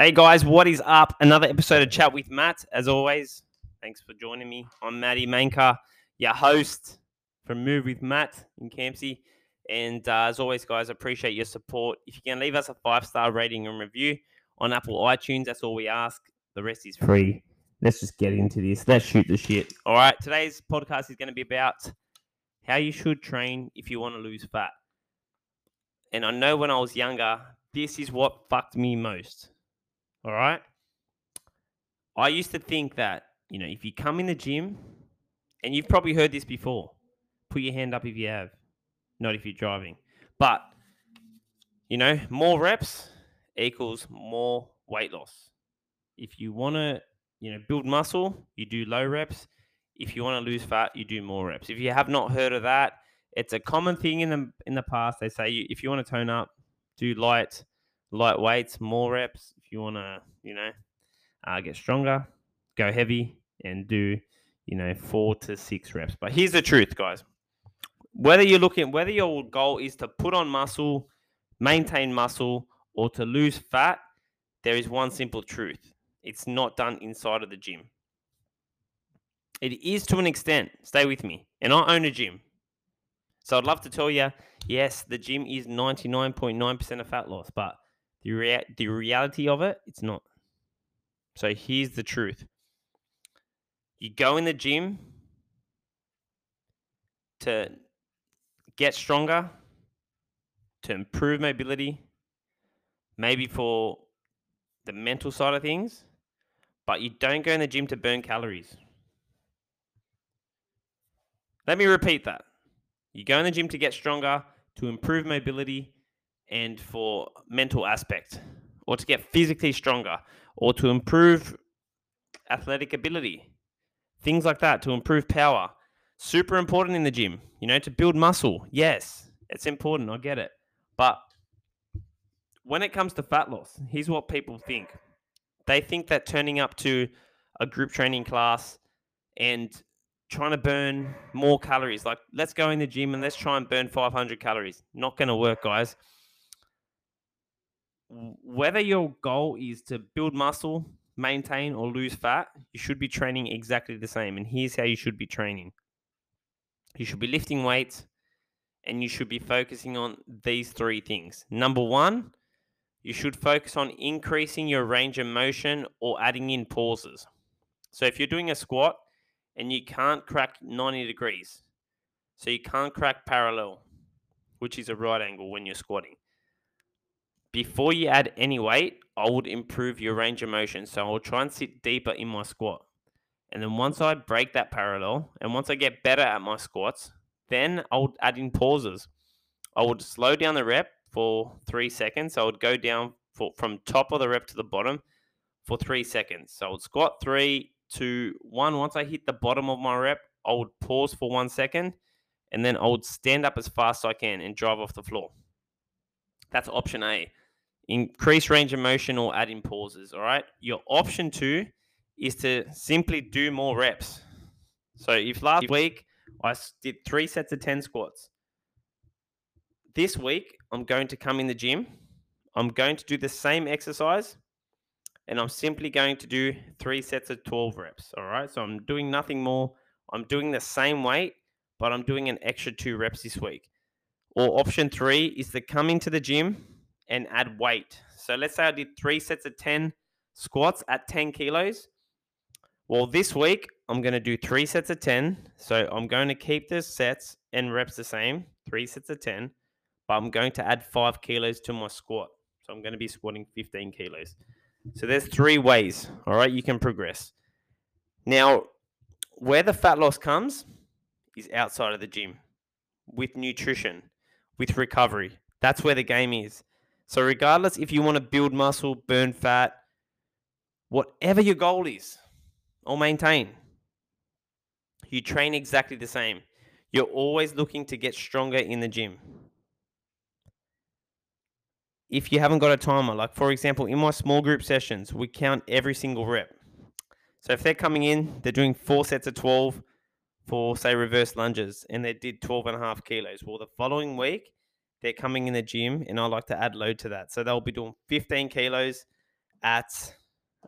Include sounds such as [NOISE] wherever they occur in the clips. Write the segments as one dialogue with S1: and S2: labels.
S1: Hey guys, what is up? Another episode of Chat with Matt. As always, thanks for joining me. I'm Matty Manka, your host from Move with Matt in Campsie. And uh, as always, guys, appreciate your support. If you can leave us a five star rating and review on Apple iTunes, that's all we ask. The rest is free. Let's just get into this. Let's shoot the shit. All right, today's podcast is going to be about how you should train if you want to lose fat. And I know when I was younger, this is what fucked me most. All right. I used to think that, you know, if you come in the gym, and you've probably heard this before, put your hand up if you have, not if you're driving. But, you know, more reps equals more weight loss. If you want to, you know, build muscle, you do low reps. If you want to lose fat, you do more reps. If you have not heard of that, it's a common thing in the in the past. They say you, if you want to tone up, do light light weights, more reps. You want to, you know, uh, get stronger, go heavy and do, you know, four to six reps. But here's the truth, guys. Whether you're looking, whether your goal is to put on muscle, maintain muscle, or to lose fat, there is one simple truth. It's not done inside of the gym. It is to an extent. Stay with me. And I own a gym. So I'd love to tell you, yes, the gym is 99.9% of fat loss, but the, rea- the reality of it, it's not. So here's the truth you go in the gym to get stronger, to improve mobility, maybe for the mental side of things, but you don't go in the gym to burn calories. Let me repeat that. You go in the gym to get stronger, to improve mobility, and for mental aspect, or to get physically stronger, or to improve athletic ability, things like that, to improve power. Super important in the gym, you know, to build muscle. Yes, it's important. I get it. But when it comes to fat loss, here's what people think they think that turning up to a group training class and trying to burn more calories, like let's go in the gym and let's try and burn 500 calories. Not going to work, guys whether your goal is to build muscle, maintain, or lose fat, you should be training exactly the same. And here's how you should be training you should be lifting weights and you should be focusing on these three things. Number one, you should focus on increasing your range of motion or adding in pauses. So if you're doing a squat and you can't crack 90 degrees, so you can't crack parallel, which is a right angle when you're squatting before you add any weight, I would improve your range of motion. So I'll try and sit deeper in my squat. And then once I break that parallel and once I get better at my squats, then I would add in pauses. I would slow down the rep for three seconds. I would go down for, from top of the rep to the bottom for three seconds. So I would squat three, two, one. Once I hit the bottom of my rep, I would pause for one second and then I would stand up as fast as I can and drive off the floor. That's option A. Increase range of motion or add in pauses. All right. Your option two is to simply do more reps. So if last week I did three sets of 10 squats, this week I'm going to come in the gym. I'm going to do the same exercise and I'm simply going to do three sets of 12 reps. All right. So I'm doing nothing more. I'm doing the same weight, but I'm doing an extra two reps this week. Or option three is to come into the gym and add weight. So let's say I did three sets of 10 squats at 10 kilos. Well, this week I'm going to do three sets of 10. So I'm going to keep the sets and reps the same, three sets of 10, but I'm going to add five kilos to my squat. So I'm going to be squatting 15 kilos. So there's three ways, all right, you can progress. Now, where the fat loss comes is outside of the gym with nutrition with recovery. That's where the game is. So, regardless if you want to build muscle, burn fat, whatever your goal is or maintain, you train exactly the same. You're always looking to get stronger in the gym. If you haven't got a timer, like for example, in my small group sessions, we count every single rep. So if they're coming in, they're doing four sets of 12, for say reverse lunges and they did 12 and a half kilos. Well, the following week, they're coming in the gym and I like to add load to that. So they'll be doing 15 kilos at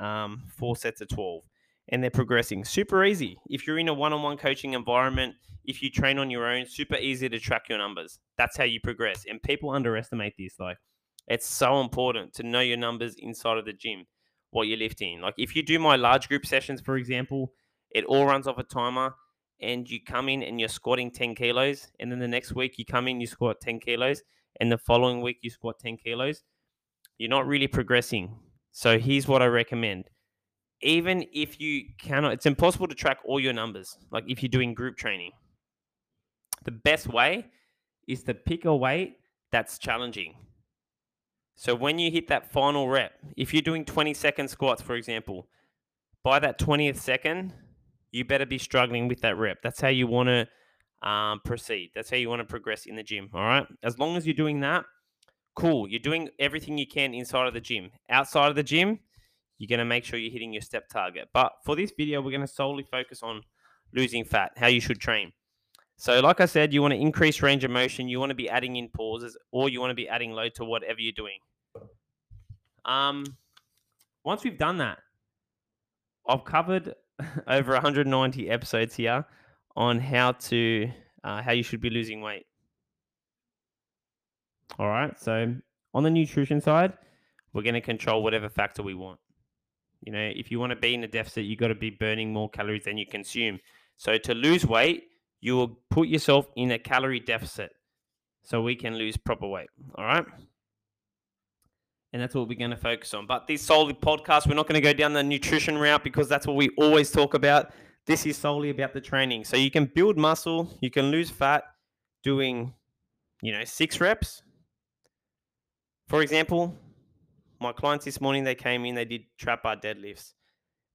S1: um, four sets of 12 and they're progressing. Super easy. If you're in a one on one coaching environment, if you train on your own, super easy to track your numbers. That's how you progress. And people underestimate this. Like, it's so important to know your numbers inside of the gym, what you're lifting. Like, if you do my large group sessions, for example, it all runs off a timer and you come in and you're squatting 10 kilos. And then the next week you come in, you squat 10 kilos. And the following week you squat 10 kilos. You're not really progressing. So here's what I recommend even if you cannot, it's impossible to track all your numbers. Like if you're doing group training, the best way is to pick a weight that's challenging. So when you hit that final rep, if you're doing 20 second squats, for example, by that 20th second, you better be struggling with that rep. That's how you want to um, proceed. That's how you want to progress in the gym. All right. As long as you're doing that, cool. You're doing everything you can inside of the gym. Outside of the gym, you're going to make sure you're hitting your step target. But for this video, we're going to solely focus on losing fat, how you should train. So, like I said, you want to increase range of motion, you want to be adding in pauses, or you want to be adding load to whatever you're doing. Um, once we've done that, I've covered [LAUGHS] over 190 episodes here on how to uh, how you should be losing weight. All right, so on the nutrition side, we're going to control whatever factor we want. You know, if you want to be in a deficit, you got to be burning more calories than you consume. So to lose weight, you will put yourself in a calorie deficit so we can lose proper weight. All right. And that's what we're going to focus on. But this solely podcast, we're not going to go down the nutrition route because that's what we always talk about. This is solely about the training. So you can build muscle, you can lose fat doing, you know, six reps. For example, my clients this morning, they came in, they did trap bar deadlifts.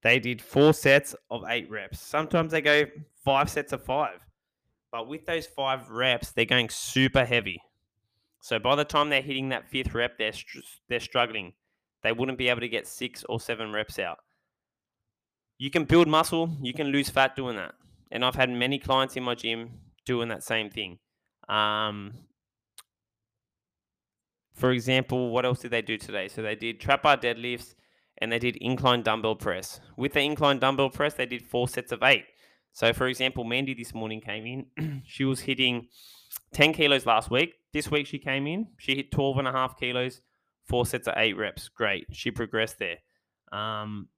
S1: They did four sets of eight reps. Sometimes they go five sets of five. But with those five reps, they're going super heavy. So by the time they're hitting that fifth rep, they're, they're struggling. They wouldn't be able to get six or seven reps out. You can build muscle, you can lose fat doing that. And I've had many clients in my gym doing that same thing. Um, for example, what else did they do today? So they did trap bar deadlifts and they did incline dumbbell press. With the incline dumbbell press, they did four sets of eight. So, for example, Mandy this morning came in. [CLEARS THROAT] she was hitting 10 kilos last week. This week she came in. She hit 12 and a half kilos, four sets of eight reps. Great. She progressed there. Um,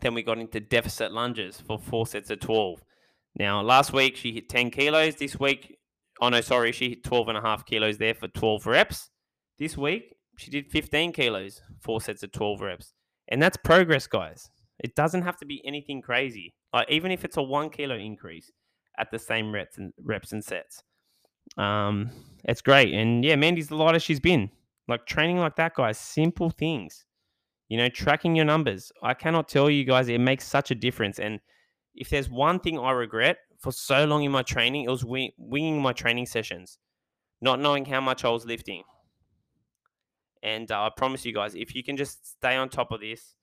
S1: then we got into deficit lunges for four sets of 12. Now, last week she hit 10 kilos. This week, oh no, sorry, she hit 12 and a half kilos there for 12 reps. This week, she did 15 kilos, four sets of 12 reps. And that's progress, guys. It doesn't have to be anything crazy. Like even if it's a one kilo increase at the same reps and reps and sets. Um, it's great. And yeah, Mandy's the lightest she's been. Like training like that, guys, simple things. You know, tracking your numbers. I cannot tell you guys, it makes such a difference. And if there's one thing I regret for so long in my training, it was winging my training sessions, not knowing how much I was lifting. And uh, I promise you guys, if you can just stay on top of this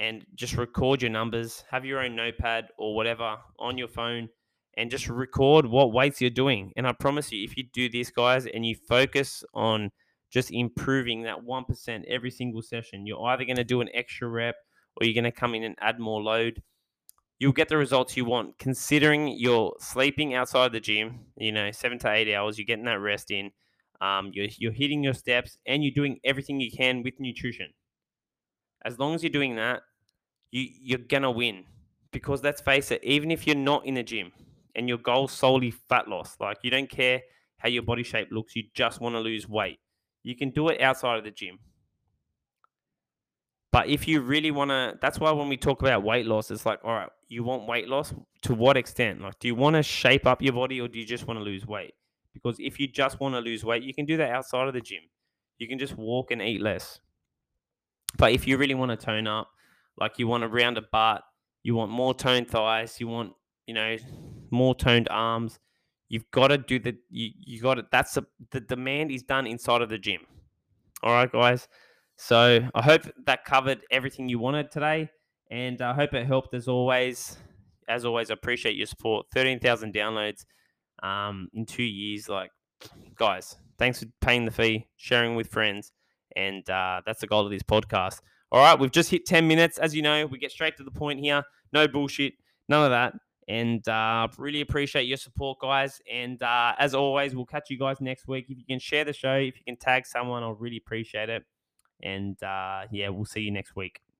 S1: and just record your numbers, have your own notepad or whatever on your phone, and just record what weights you're doing. And I promise you, if you do this, guys, and you focus on just improving that 1% every single session, you're either going to do an extra rep or you're going to come in and add more load. You'll get the results you want, considering you're sleeping outside the gym, you know, seven to eight hours, you're getting that rest in um, you're, you're hitting your steps, and you're doing everything you can with nutrition. As long as you're doing that, you, you're going to win. Because let's face it, even if you're not in the gym and your goal solely fat loss, like you don't care how your body shape looks, you just want to lose weight, you can do it outside of the gym. But if you really want to, that's why when we talk about weight loss, it's like, all right, you want weight loss to what extent? Like, do you want to shape up your body or do you just want to lose weight? Because if you just want to lose weight, you can do that outside of the gym. You can just walk and eat less. But if you really want to tone up, like you want a rounder butt, you want more toned thighs, you want, you know, more toned arms, you've got to do the, you, you got it. that's a, the demand is done inside of the gym. All right, guys. So I hope that covered everything you wanted today. And I hope it helped as always. As always, I appreciate your support. 13,000 downloads um, in two years. Like, guys, thanks for paying the fee, sharing with friends, and uh, that's the goal of this podcast. All right, we've just hit 10 minutes. As you know, we get straight to the point here. No bullshit, none of that. And uh, really appreciate your support, guys. And uh, as always, we'll catch you guys next week. If you can share the show, if you can tag someone, I'll really appreciate it. And uh, yeah, we'll see you next week.